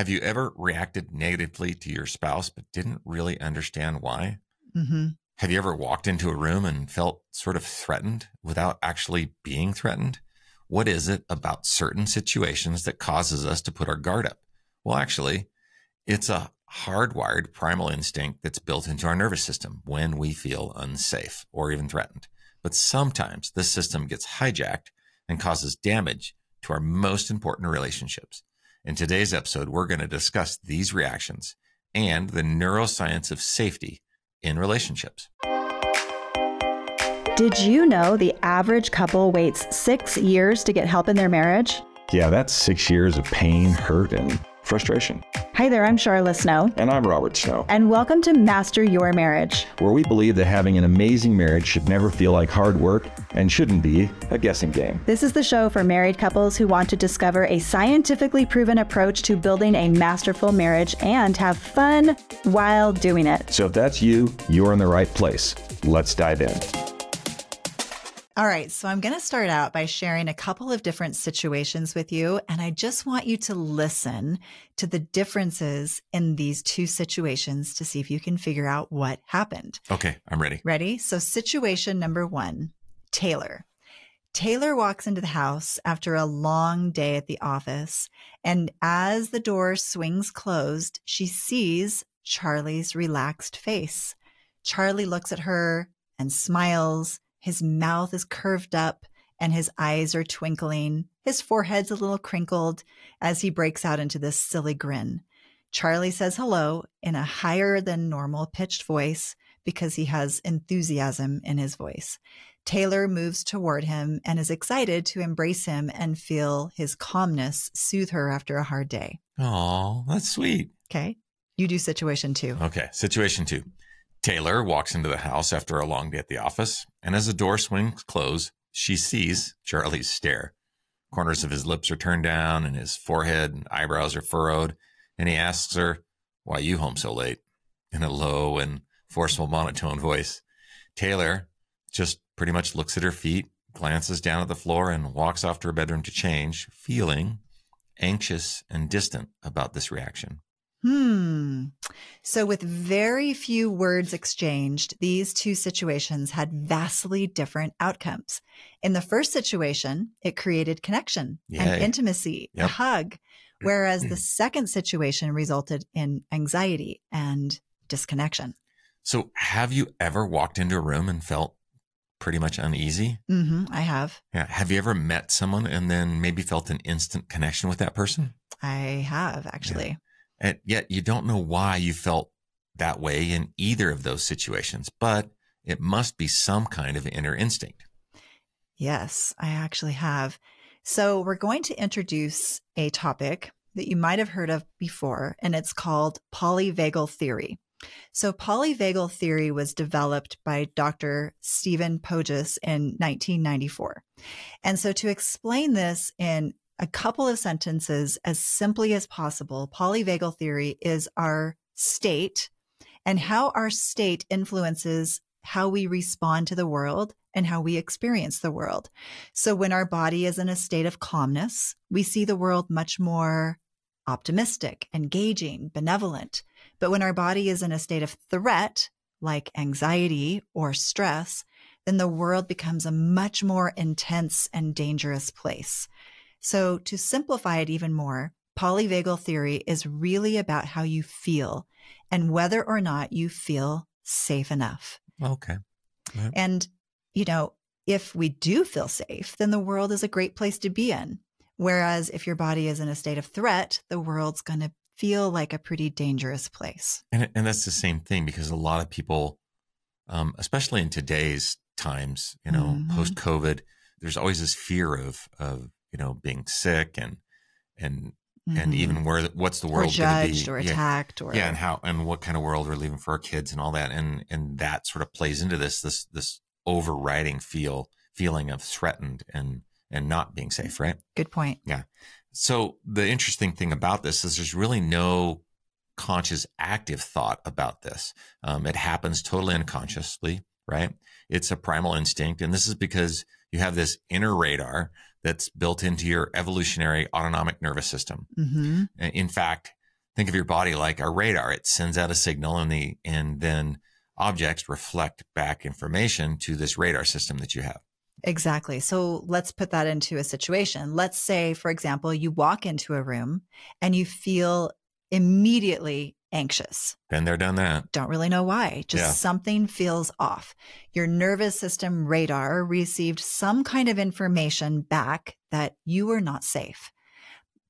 Have you ever reacted negatively to your spouse but didn't really understand why? Mm-hmm. Have you ever walked into a room and felt sort of threatened without actually being threatened? What is it about certain situations that causes us to put our guard up? Well, actually, it's a hardwired primal instinct that's built into our nervous system when we feel unsafe or even threatened. But sometimes this system gets hijacked and causes damage to our most important relationships. In today's episode, we're going to discuss these reactions and the neuroscience of safety in relationships. Did you know the average couple waits six years to get help in their marriage? Yeah, that's six years of pain, hurt, and frustration. Hi there, I'm Sharla Snow. And I'm Robert Snow. And welcome to Master Your Marriage, where we believe that having an amazing marriage should never feel like hard work and shouldn't be a guessing game. This is the show for married couples who want to discover a scientifically proven approach to building a masterful marriage and have fun while doing it. So if that's you, you're in the right place. Let's dive in. All right, so I'm going to start out by sharing a couple of different situations with you. And I just want you to listen to the differences in these two situations to see if you can figure out what happened. Okay, I'm ready. Ready? So, situation number one Taylor. Taylor walks into the house after a long day at the office. And as the door swings closed, she sees Charlie's relaxed face. Charlie looks at her and smiles his mouth is curved up and his eyes are twinkling. His forehead's a little crinkled as he breaks out into this silly grin. Charlie says hello in a higher than normal pitched voice because he has enthusiasm in his voice. Taylor moves toward him and is excited to embrace him and feel his calmness soothe her after a hard day. Oh, that's sweet. Okay. You do situation two. Okay. Situation two. Taylor walks into the house after a long day at the office, and as the door swings closed, she sees Charlie's stare. Corners of his lips are turned down, and his forehead and eyebrows are furrowed, and he asks her, Why you home so late? in a low and forceful monotone voice. Taylor just pretty much looks at her feet, glances down at the floor, and walks off to her bedroom to change, feeling anxious and distant about this reaction. Hmm. So, with very few words exchanged, these two situations had vastly different outcomes. In the first situation, it created connection Yay. and intimacy, Yep. a hug, whereas the second situation resulted in anxiety and disconnection. So, have you ever walked into a room and felt pretty much uneasy? Mm-hmm, I have. Yeah. Have you ever met someone and then maybe felt an instant connection with that person? I have actually. And yet you don't know why you felt that way in either of those situations, but it must be some kind of inner instinct. Yes, I actually have. So, we're going to introduce a topic that you might have heard of before, and it's called polyvagal theory. So, polyvagal theory was developed by Dr. Stephen Porges in 1994. And so, to explain this in a couple of sentences as simply as possible, polyvagal theory is our state and how our state influences how we respond to the world and how we experience the world. So when our body is in a state of calmness, we see the world much more optimistic, engaging, benevolent. But when our body is in a state of threat, like anxiety or stress, then the world becomes a much more intense and dangerous place. So to simplify it even more, polyvagal theory is really about how you feel and whether or not you feel safe enough. Okay. Right. And, you know, if we do feel safe, then the world is a great place to be in. Whereas if your body is in a state of threat, the world's going to feel like a pretty dangerous place. And, and that's the same thing because a lot of people, um, especially in today's times, you know, Mhm. post COVID, there's always this fear of, of, you know, being sick and, and, and Mhm. even where, what's the world be? judged or Yeah. attacked or yeah and how and what kind of world we're leaving for our kids and all that and and that sort of plays into this this this overriding feel feeling of threatened and and not being safe right good point. Yeah. So the interesting thing about this is there's really no conscious active thought about this um, it happens totally unconsciously right it's a primal instinct and this is because you have this inner radar that's built into your evolutionary autonomic nervous system hmm in fact, think of your body like a radar. It sends out a signal and the, and then objects reflect back information to this radar system that you have. Exactly. So let's put that into a situation. Let's say, for example, you walk into a room and you feel immediately anxious. Been there, done that. Don't really know why. Just Yeah. something feels off. Your nervous system radar received some kind of information back that you were not safe.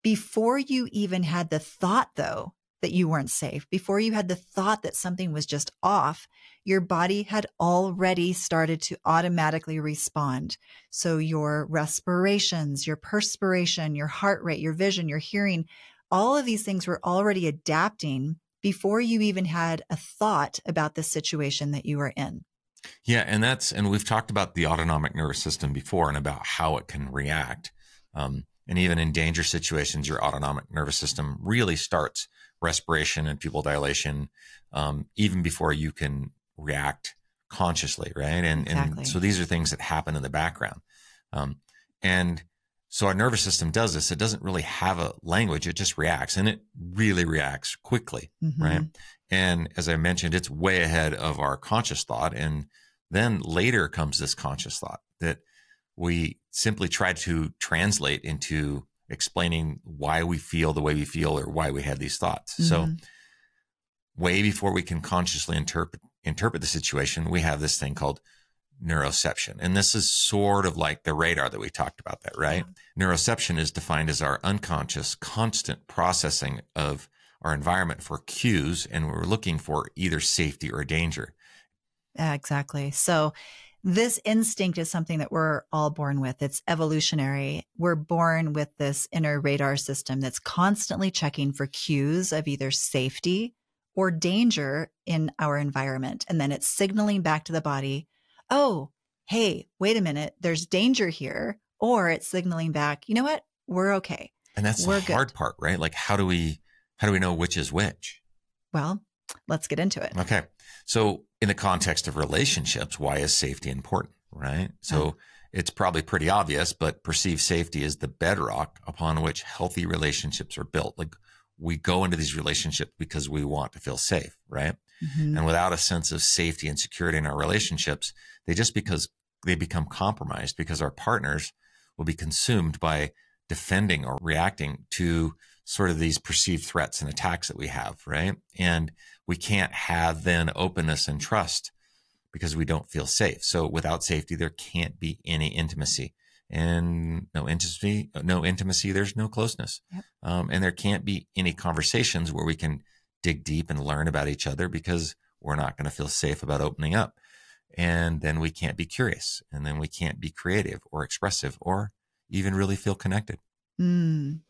Before you even had the thought, though, that you weren't safe, before you had the thought that something was just off, your body had already started to automatically respond. So your respirations, your perspiration, your heart rate, your vision, your hearing, all of these things were already adapting before you even had a thought about the situation that you were in. Yeah, and that's and we've talked about the autonomic nervous system before and about how it can react. Um, and even in danger situations, your autonomic nervous system really starts respiration and pupil dilation um, even before you can react consciously, right? And Exactly. and so these are things that happen in the background. Um, and so our nervous system does this. It doesn't really have a language; it just reacts, and it really reacts quickly Mhm. right? And as I mentioned, it's way ahead of our conscious thought. And then later comes this conscious thought that we simply try to translate into explaining why we feel the way we feel or why we had these thoughts. So Mhm. way before we can consciously interpret interpret the situation, we have this thing called neuroception. And this is sort of like the radar that we talked about that, right? Neuroception is defined as our unconscious constant processing of our environment for cues and we're looking for either safety or danger. Yeah, exactly. So this instinct is something that we're all born with. It's evolutionary. We're born with this inner radar system that's constantly checking for cues of either safety or danger in our environment. And then it's signaling back to the body, oh, hey, wait a minute, there's danger here. Or it's signaling back, you know what? We're okay. And that's We're the good. hard part, right? Like how do we how do we know which is which? Well, let's get into it. Okay. So, in the context of relationships, why is safety important, right? So, it's probably pretty obvious, but perceived safety is the bedrock upon which healthy relationships are built. Like, we go into these relationships because we want to feel safe, right? Mhm. And without a sense of safety and security in our relationships, they just because they become compromised because our partners will be consumed by defending or reacting to sort of these perceived threats and attacks that we have, right? And we can't have then openness and trust because we don't feel safe. So without safety, there can't be any intimacy. And no intimacy, no intimacy, there's no closeness. Yep. Um, and there can't be any conversations where we can dig deep and learn about each other because we're not going to feel safe about opening up. And then we can't be curious and then we can't be creative or expressive or even really feel connected. Mm.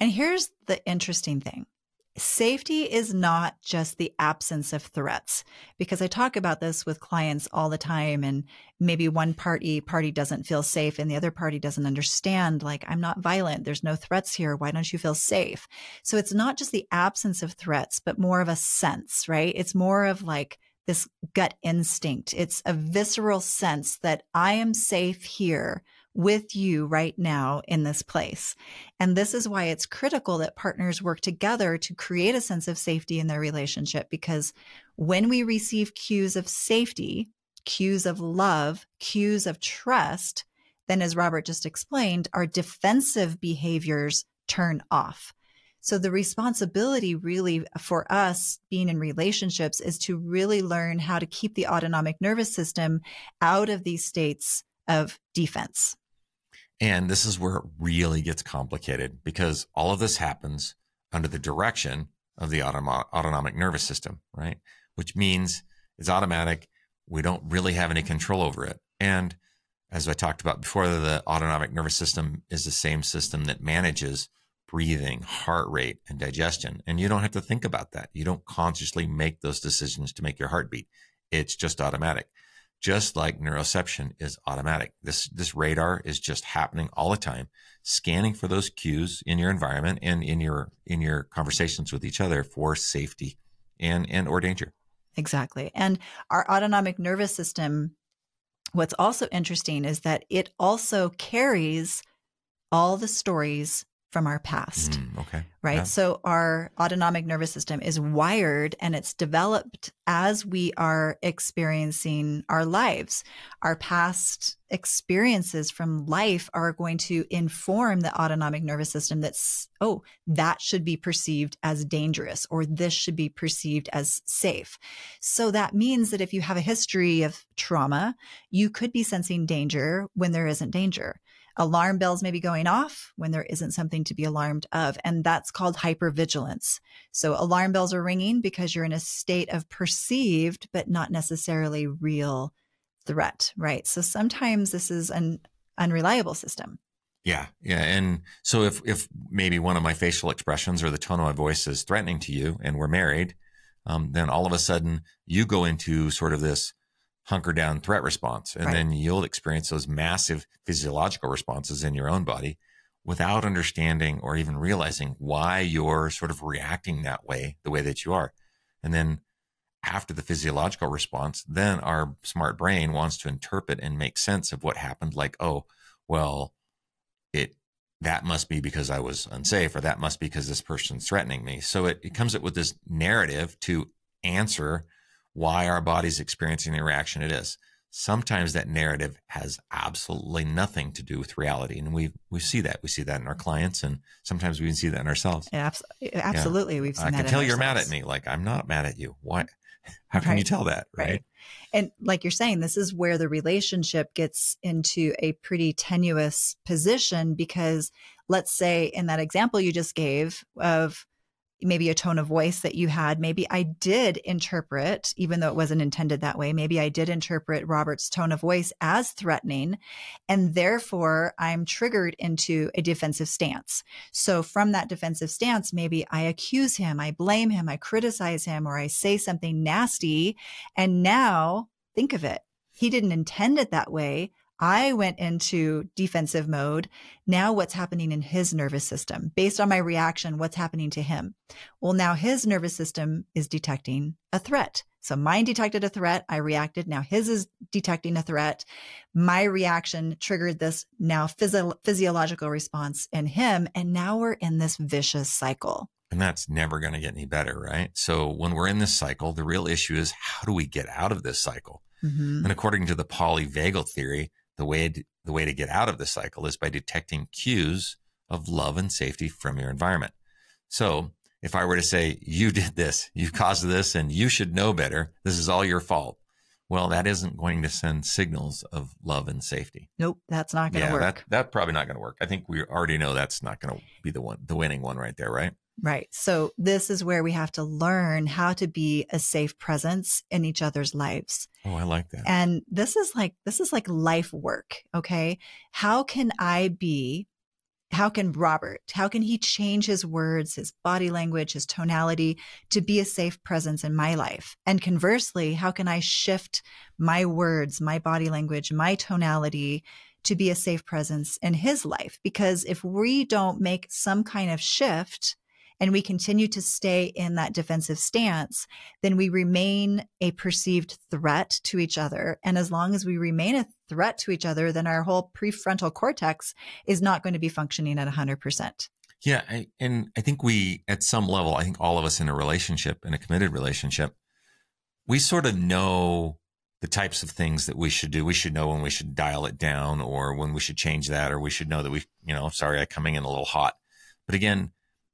And here's the interesting thing. Safety is not just the absence of threats because i talk about this with clients all the time and maybe one party party doesn't feel safe and the other party doesn't understand like i'm not violent. There's no threats here. Why don't you feel safe? So it's not just the absence of threats but more of a sense right? It's more of like this gut instinct it's a visceral sense that i am safe here with you right now in this place. And this is why it's critical that partners work together to create a sense of safety in their relationship. Because when we receive cues of safety, cues of love, cues of trust, then as Robert just explained, our defensive behaviors turn off. So the responsibility really for us being in relationships is to really learn how to keep the autonomic nervous system out of these states of defense. And this is where it really gets complicated because all of this happens under the direction of the automo- autonomic nervous system, right? Which means it's automatic. We don't really have any control over it. And as I talked about before, the autonomic nervous system is the same system that manages breathing, heart rate, and digestion. And you don't have to think about that. You don't consciously make those decisions to make your heart beat. It's just automatic just like neuroception is automatic. This, this radar is just happening all the time, scanning for those cues in your environment and in your, in your conversations with each other for safety and, and or danger. Exactly. And our autonomic nervous system, what's also interesting is that it also carries all the stories from our past. Mm, okay. Right. Yeah. So our autonomic nervous system is wired and it's developed as we are experiencing our lives. Our past experiences from life are going to inform the autonomic nervous system that's, oh, that should be perceived as dangerous or this should be perceived as safe. So that means that if you have a history of trauma, you could be sensing danger when there isn't danger alarm bells may be going off when there isn't something to be alarmed of. And that's called hypervigilance. So alarm bells are ringing because you're in a state of perceived, but not necessarily real threat, right? So sometimes this is an unreliable system. Yeah, yeah, and so if if maybe one of my facial expressions or the tone of my voice is threatening to you, and we're married, um, then all of a sudden you go into sort of this hunker down threat response. And right. then you'll experience those massive physiological responses in your own body without understanding or even realizing why you're sort of reacting that way, the way that you are. And then after the physiological response, then our smart brain wants to interpret and make sense of what happened. Like, oh, well, it, that must be because I was unsafe or that must be because this person's threatening me. So it, it comes up with this narrative to answer why our body's experiencing the reaction it is. Sometimes that narrative has absolutely nothing to do with reality. And we we see that. We see that in our clients and sometimes we even see that in ourselves. absolutely. Yeah. We've seen I that. I can tell you're mad at me. Like I'm not mad at you. Why how can right. you tell that? Right? right. And like you're saying, this is where the relationship gets into a pretty tenuous position because let's say in that example you just gave of maybe a tone of voice that you had. Maybe I did interpret, even though it wasn't intended that way, maybe I did interpret Robert's tone of voice as threatening. And therefore, I'm triggered into a defensive stance. So from that defensive stance, maybe I accuse him, I blame him, I criticize him, or I say something nasty. And now think of it. He didn't intend it that way. I went into defensive mode. Now what's happening in his nervous system based on my reaction? What's happening to him? Well, now his nervous system is detecting a threat. So mine detected a threat. I reacted. Now his is detecting a threat. My reaction triggered this now physio- physiological response in him. And now we're in this vicious cycle. And that's never going to get any better, right? So when we're in this cycle, the real issue is how do we get out of this cycle? Mm-hmm. And according to the polyvagal theory, the way to, the way to get out of the cycle is by detecting cues of love and safety from your environment. So if I were to say, you did this, you caused this, and you should know better, this is all your fault. Well, that isn't going to send signals of love and safety. Nope, that's not going to yeah, work. That, that's probably not going to work. I think we already know that's not going to be the one, the winning one right there, right? Right. So this is where we have to learn how to be a safe presence in each other's lives. Oh, I like that. And this is like, this is like life work. Okay. How can I be, how can Robert, how can he change his words, his body language, his tonality to be a safe presence in my life? And conversely, how can I shift my words, my body language, my tonality to be a safe presence in his life? Because if we don't make some kind of shift, and we continue to stay in that defensive stance, then we remain a perceived threat to each other. And as long as we remain a threat to each other, then our whole prefrontal cortex is not going to be functioning at 100%. Yeah. I, and I think we, at some level, I think all of us in a relationship, in a committed relationship, we sort of know the types of things that we should do. We should know when we should dial it down or when we should change that, or we should know that we, you know, sorry, I'm coming in a little hot. But again,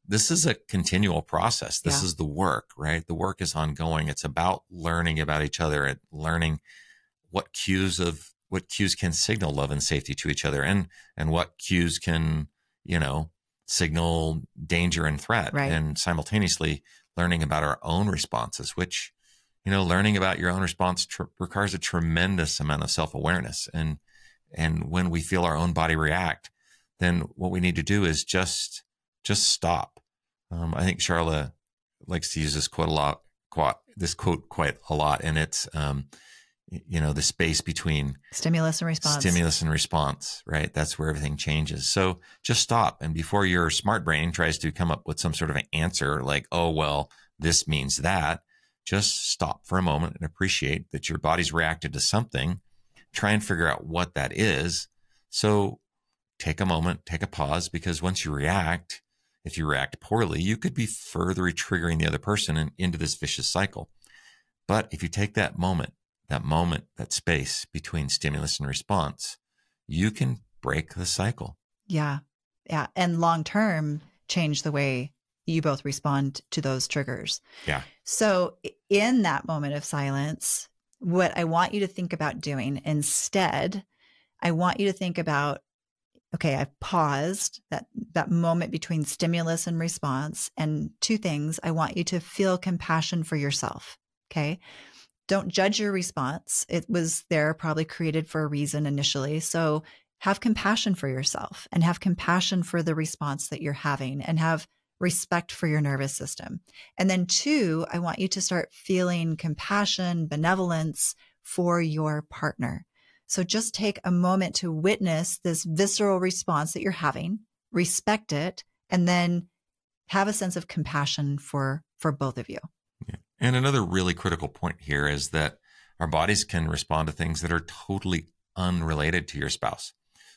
this is a continual process. This yeah. is the work, right? The work is ongoing. It's about learning about each other and learning what cues of what cues can signal love and safety to each other and and what cues can, you know, signal danger and threat right. and simultaneously learning about our own responses, which you know, learning about your own response tr- requires a tremendous amount of self-awareness and and when we feel our own body react, then what we need to do is just just stop. Um, I think Sharla likes to use this quote a lot, quote, this quote quite a lot, and it's, um, you know, the space between stimulus and response. Stimulus and response, right? That's where everything changes. So just stop. And before your smart brain tries to come up with some sort of an answer like, oh, well, this means that, just stop for a moment and appreciate that your body's reacted to something. Try and figure out what that is. So take a moment, take a pause, because once you react, if you react poorly, you could be further triggering the other person and into this vicious cycle. But if you take that moment, that moment, that space between stimulus and response, you can break the cycle. Yeah. Yeah. And long term, change the way you both respond to those triggers. Yeah. So, in that moment of silence, what I want you to think about doing instead, I want you to think about okay, I've paused that that moment between stimulus and response and two things, I want you to feel compassion for yourself, okay? Don't judge your response. It was there probably created for a reason initially. So, have compassion for yourself and have compassion for the response that you're having and have respect for your nervous system. And then, two, I want you to start feeling compassion, benevolence for your partner. So just take a moment to witness this visceral response that you're having, respect it, and then have a sense of compassion for for both of you. Yeah. And another really critical point here is that our bodies can respond to things that are totally unrelated to your spouse.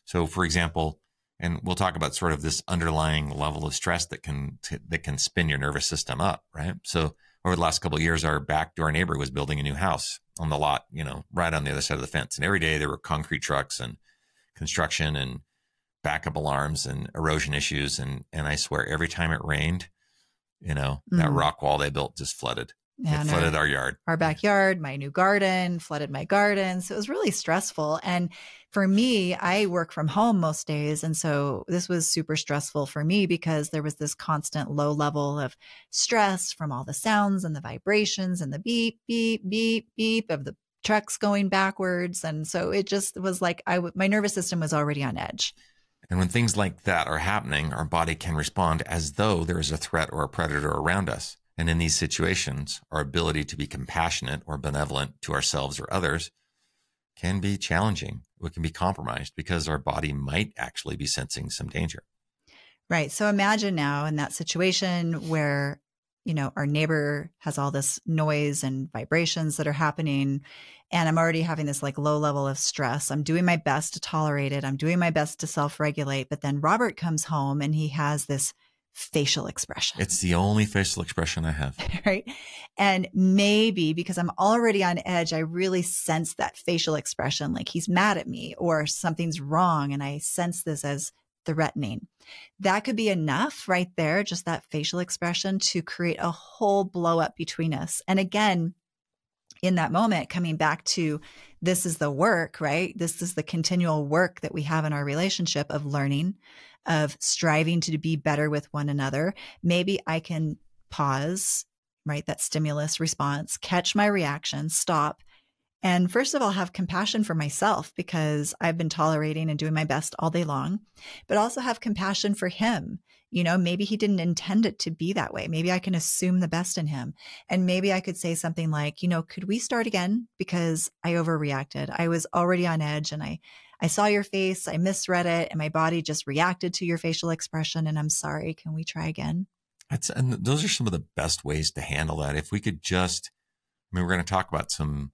So for example, and we'll talk about sort of this underlying level of stress that can t- that can spin your nervous system up, right? So over the last couple years, our backdoor neighbor was building a new house on the lot, you know, right on the other side of the fence, and every day there were concrete trucks and construction and backup alarms and erosion issues, and and I swear every time it rained, you know, mm. that rock wall they built just flooded. Yeah, it flooded our, our yard. Our backyard, my new garden, flooded my garden. So it was really stressful. And for me, I work from home most days. And so this was super stressful for me because there was this constant low level of stress from all the sounds and the vibrations and the beep, beep, beep, beep of the trucks going backwards. And so it just was like I w- my nervous system was already on edge. And when things like that are happening, our body can respond as though there is a threat or a predator around us. And in these situations, our ability to be compassionate or benevolent to ourselves or others can be challenging. It can be compromised because our body might actually be sensing some danger. Right. So imagine now in that situation where, you know, our neighbor has all this noise and vibrations that are happening. And I'm already having this like low level of stress. I'm doing my best to tolerate it. I'm doing my best to self regulate. But then Robert comes home and he has this facial expression. It's the only facial expression I have. right. And maybe because I'm already on edge, I really sense that facial expression like he's mad at me or something's wrong. And I sense this as threatening. That could be enough right there, just that facial expression to create a whole blow up between us. And again, in that moment, coming back to this is the work, right? This is the continual work that we have in our relationship of learning, of striving to be better with one another. Maybe I can pause, right? That stimulus response, catch my reaction, stop, and first of all, have compassion for myself because I've been tolerating and doing my best all day long, but also have compassion for him. You know, maybe he didn't intend it to be that way. Maybe I can assume the best in him. And maybe I could say something like, you know, could we start again? Because I overreacted. I was already on edge and I, I saw your face, I misread it, and my body just reacted to your facial expression. And I'm sorry. Can we try again? That's, and those are some of the best ways to handle that. If we could just, I mean, we're going to talk about some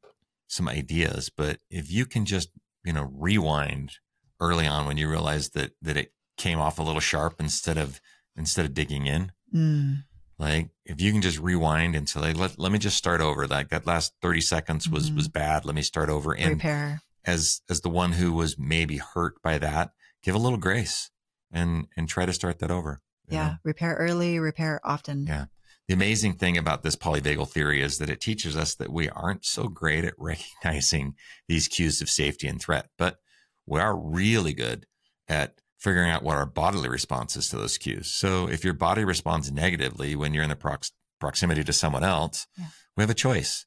some ideas, but if you can just, you know, rewind early on when you realize that that it came off a little sharp instead of instead of digging in. Mm. Like if you can just rewind and say, like, let, let me just start over. Like that last 30 seconds was mm-hmm. was bad. Let me start over. And repair. As as the one who was maybe hurt by that, give a little grace and and try to start that over. Yeah. Know? Repair early, repair often. Yeah. The amazing thing about this polyvagal theory is that it teaches us that we aren't so great at recognizing these cues of safety and threat, but we are really good at figuring out what our bodily response is to those cues. So if your body responds negatively when you're in the prox- proximity to someone else, yeah. we have a choice.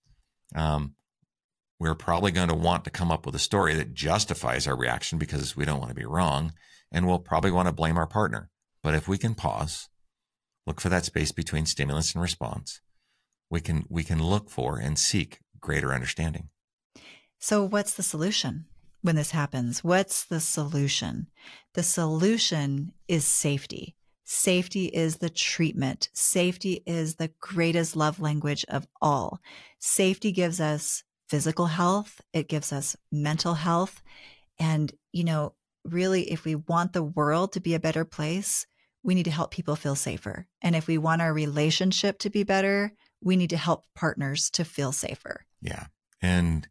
Um, we're probably going to want to come up with a story that justifies our reaction because we don't want to be wrong. And we'll probably want to blame our partner. But if we can pause look for that space between stimulus and response. We can we can look for and seek greater understanding. So what's the solution when this happens? What's the solution? The solution is safety. Safety is the treatment. Safety is the greatest love language of all. Safety gives us physical health. It gives us mental health. And you know really, if we want the world to be a better place, we need to help people feel safer. And if we want our relationship to be better, we need to help partners to feel safer. Yeah. And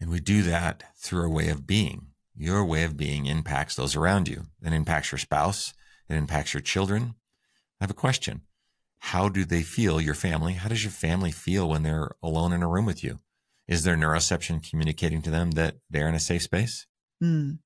and we do that through our way of being. Your way of being impacts those around you. It impacts your spouse. It impacts your children. I have a question. How do they feel, your family? How does your family feel when they're alone in a room with you? Is their neuroception communicating to them that they're in a safe space? Mm.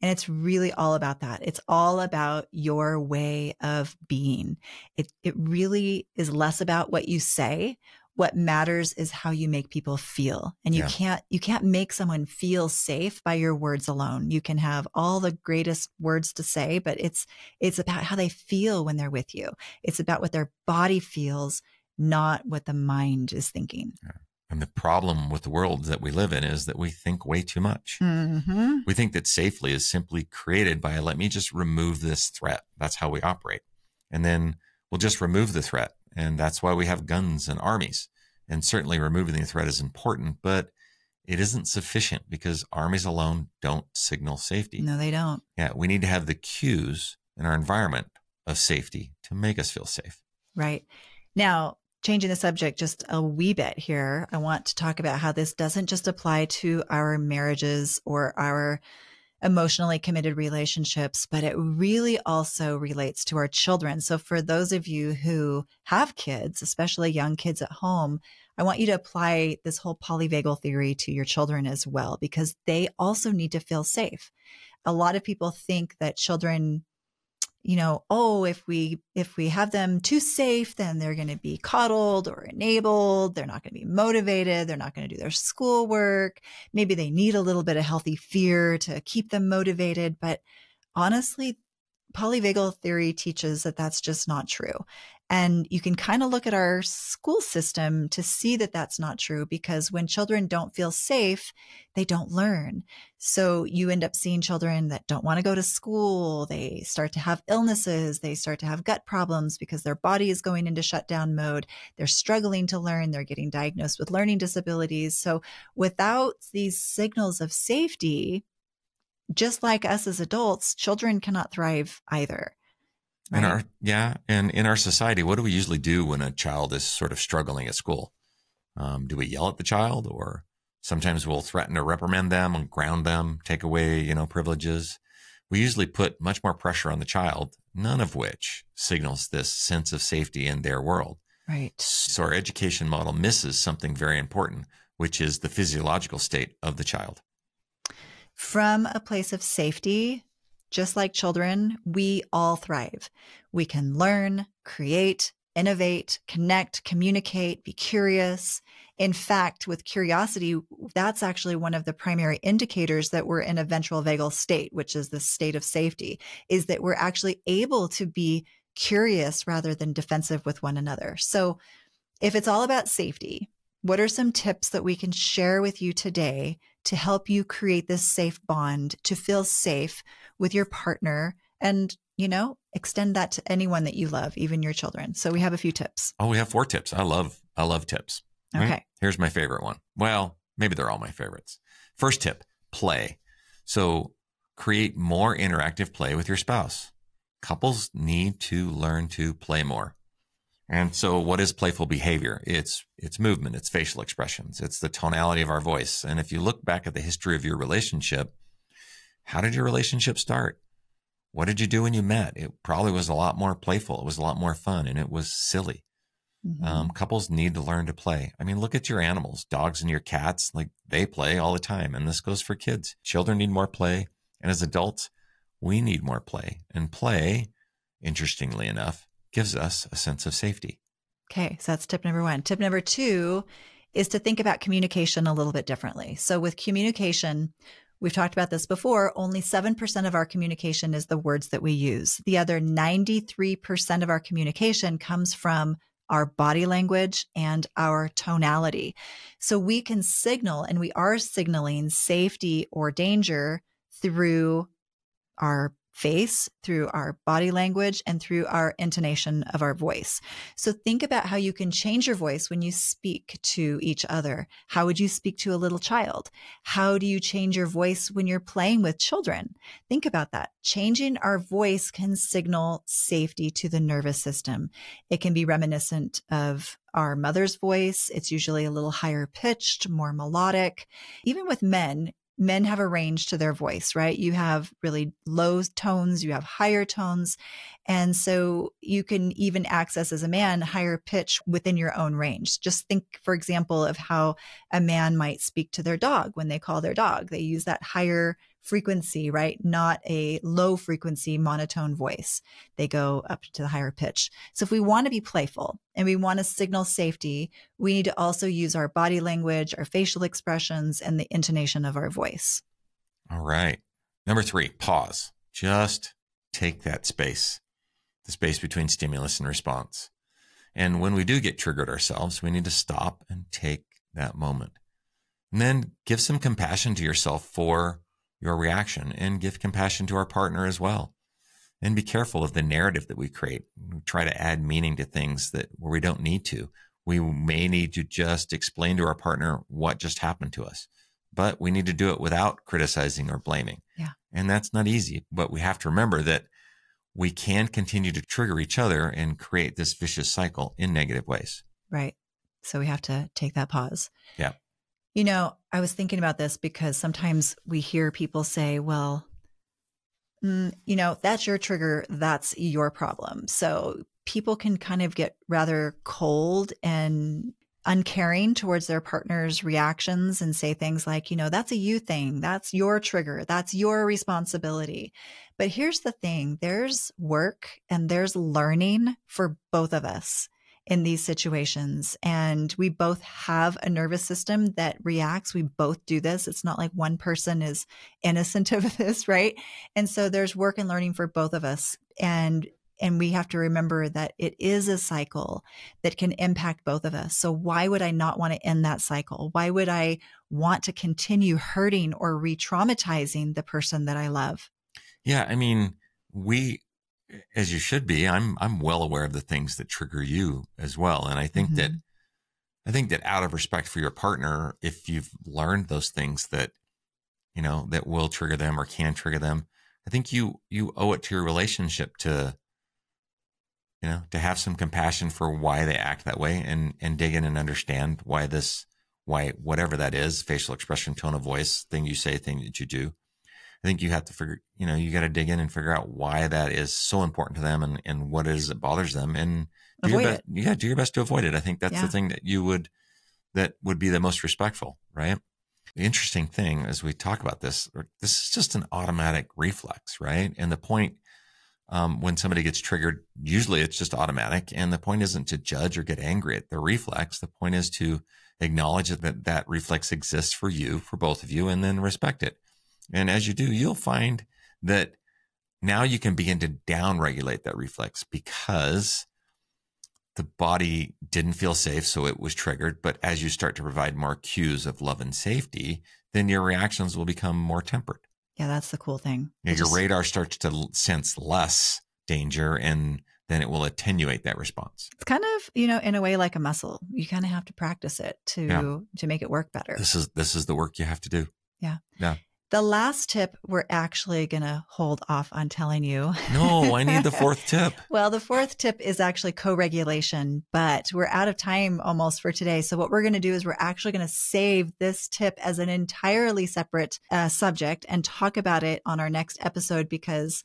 And it's really all about that. It's all about your way of being. It, it really is less about what you say. What matters is how you make people feel. And you yeah. can't, you can't make someone feel safe by your words alone. You can have all the greatest words to say, but it's, it's about how they feel when they're with you. It's about what their body feels, not what the mind is thinking. Yeah. And the problem with the world that we live in is that we think way too much. Mm-hmm. We think that safely is simply created by let me just remove this threat. That's how we operate. And then we'll just remove the threat. And that's why we have guns and armies. And certainly removing the threat is important, but it isn't sufficient because armies alone don't signal safety. No, they don't. Yeah, we need to have the cues in our environment of safety to make us feel safe. Right. Now, changing the subject just a wee bit here, I want to talk about how this doesn't just apply to our marriages or our emotionally committed relationships, but it really also relates to our children. So, for those of you who have kids, especially young kids at home, I want you to apply this whole polyvagal theory to your children as well, because they also need to feel safe. A lot of people think that children you know, oh, if we if we have them too safe, then they're going to be coddled or enabled. They're not going to be motivated. They're not going to do their schoolwork. Maybe they need a little bit of healthy fear to keep them motivated. But honestly, polyvagal theory teaches that that's just not true. And you can kind of look at our school system to see that that's not true because when children don't feel safe, they don't learn. So you end up seeing children that don't want to go to school. They start to have illnesses. They start to have gut problems because their body is going into shutdown mode. They're struggling to learn. They're getting diagnosed with learning disabilities. So without these signals of safety, just like us as adults, children cannot thrive either. Right? In our yeah, and in our society, what do we usually do when a child is sort of struggling at school? Um, do we yell at the child, or sometimes we'll threaten to reprimand them and ground them, take away you know privileges? We usually put much more pressure on the child, none of which signals this sense of safety in their world. Right. So our education model misses something very important, which is the physiological state of the child. From a place of safety, just like children, we all thrive. We can learn, create, innovate, connect, communicate, be curious. In fact, with curiosity, that's actually one of the primary indicators that we're in a ventral vagal state, which is the state of safety, is that we're actually able to be curious rather than defensive with one another. So if it's all about safety, what are some tips that we can share with you today to help you create this safe bond, to feel safe with your partner and, you know, extend that to anyone that you love, even your children. So we have a few tips. Oh, we have four tips. I love, I love tips. Right? Okay. Here's my favorite one. Well, maybe they're all my favorites. First tip, play. So create more interactive play with your spouse. Couples need to learn to play more. And so what is playful behavior? It's it's movement, it's facial expressions, it's the tonality of our voice. And if you look back at the history of your relationship, how did your relationship start? What did you do when you met? It probably was a lot more playful. It was a lot more fun and it was silly. Mm-hmm. Um, couples need to learn to play. I mean, look at your animals, dogs and your cats, like they play all the time. And this goes for kids. Children need more play. And as adults, we need more play. And play, interestingly enough, gives us a sense of safety. Okay, so that's tip number one. Tip number two is to think about communication a little bit differently. So, with communication, we've talked about this before, only 7% of our communication is the words that we use. The other 93% of our communication comes from our body language and our tonality. So, we can signal, and we are signaling safety or danger through our face, through our body language, and through our intonation of our voice. So think about how you can change your voice when you speak to each other. How would you speak to a little child? How do you change your voice when you're playing with children? Think about that. Changing our voice can signal safety to the nervous system. It can be reminiscent of our mother's voice. It's usually a little higher pitched, more melodic. Even with men, men have a range to their voice, right? You have really low tones, you have higher tones. And so you can even access as a man higher pitch within your own range. Just think, for example, of how a man might speak to their dog when they call their dog. They use that higher frequency, right? Not a low frequency monotone voice. They go up to the higher pitch. So if we want to be playful and we want to signal safety, we need to also use our body language, our facial expressions, and the intonation of our voice. All right. Number three, pause. Just take that space, the space between stimulus and response. And when we do get triggered ourselves, we need to stop and take that moment. And then give some compassion to yourself for your reaction and give compassion to our partner as well. And be careful of the narrative that we create. We try to add meaning to things that where we don't need to. We may need to just explain to our partner what just happened to us, but we need to do it without criticizing or blaming. Yeah. And that's not easy, but we have to remember that we can continue to trigger each other and create this vicious cycle in negative ways. Right. So we have to take that pause. Yeah. You know, I was thinking about this because sometimes we hear people say, well, mm, you know, that's your trigger. That's your problem. So people can kind of get rather cold and uncaring towards their partner's reactions and say things like, you know, that's a you thing. That's your trigger. That's your responsibility. But here's the thing there's work and there's learning for both of us in these situations. And we both have a nervous system that reacts. We both do this. It's not like one person is innocent of this, right? And so there's work and learning for both of us. And and we have to remember that it is a cycle that can impact both of us. So why would I not want to end that cycle? Why would I want to continue hurting or re-traumatizing the person that I love? Yeah, I mean, we as you should be, I'm I'm well aware of the things that trigger you as well, and I think mm-hmm. that I think that out of respect for your partner, if you've learned those things that you know that will trigger them or can trigger them, I think you you owe it to your relationship to you know to have some compassion for why they act that way and and dig in and understand why this why whatever that is facial expression tone of voice thing you say thing that you do I think you have to figure, you know, you got to dig in and figure out why that is so important to them and, and what it is that bothers them and do avoid your best, it. Yeah. Do your best to avoid it. I think that's yeah. the thing that you would, that would be the most respectful, right? The interesting thing as we talk about this, this is just an automatic reflex, right? And the point, um, when somebody gets triggered, usually it's just automatic. And the point isn't to judge or get angry at the reflex. The point is to acknowledge that that reflex exists for you, for both of you, and then respect it. And as you do, you'll find that now you can begin to downregulate that reflex because the body didn't feel safe, so it was triggered. But as you start to provide more cues of love and safety, then your reactions will become more tempered. Yeah, that's the cool thing. Yeah, your just... radar starts to sense less danger and then it will attenuate that response. It's kind of, you know, in a way like a muscle. You kind of have to practice it to yeah. to make it work better. This is this is the work you have to do. Yeah. Yeah. The last tip we're actually going to hold off on telling you. No, I need the fourth tip. well, the fourth tip is actually co regulation, but we're out of time almost for today. So, what we're going to do is we're actually going to save this tip as an entirely separate uh, subject and talk about it on our next episode because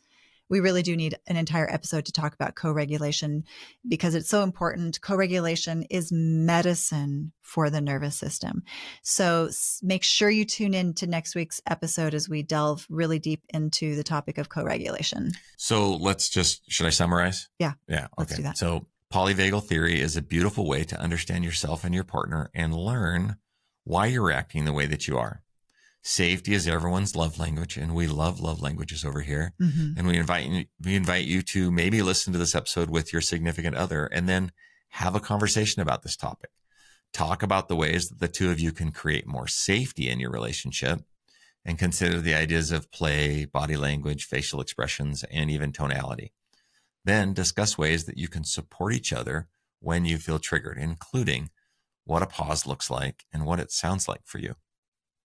we really do need an entire episode to talk about co regulation because it's so important. Co regulation is medicine for the nervous system. So make sure you tune in to next week's episode as we delve really deep into the topic of co regulation. So let's just, should I summarize? Yeah. Yeah. Okay. Let's do that. So polyvagal theory is a beautiful way to understand yourself and your partner and learn why you're acting the way that you are. Safety is everyone's love language, and we love love languages over here. Mm-hmm. And we invite you, we invite you to maybe listen to this episode with your significant other, and then have a conversation about this topic. Talk about the ways that the two of you can create more safety in your relationship, and consider the ideas of play, body language, facial expressions, and even tonality. Then discuss ways that you can support each other when you feel triggered, including what a pause looks like and what it sounds like for you.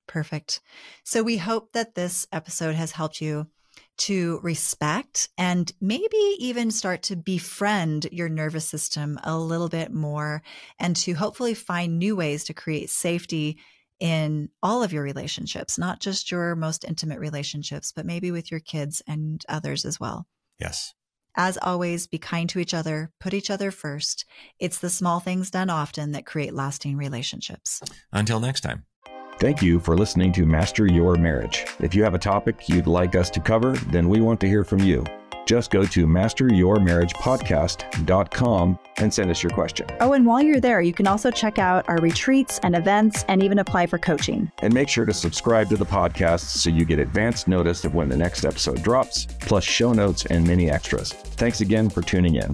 Perfect. So we hope that this episode has helped you to respect and maybe even start to befriend your nervous system a little bit more and to hopefully find new ways to create safety in all of your relationships, not just your most intimate relationships, but maybe with your kids and others as well. Yes. As always, be kind to each other, put each other first. It's the small things done often that create lasting relationships. Until next time. Thank you for listening to Master Your Marriage. If you have a topic you'd like us to cover, then we want to hear from you. Just go to masteryourmarriagepodcast.com and send us your question. Oh, and while you're there, you can also check out our retreats and events and even apply for coaching. And make sure to subscribe to the podcast so you get advance notice of when the next episode drops, plus show notes and many extras. Thanks again for tuning in.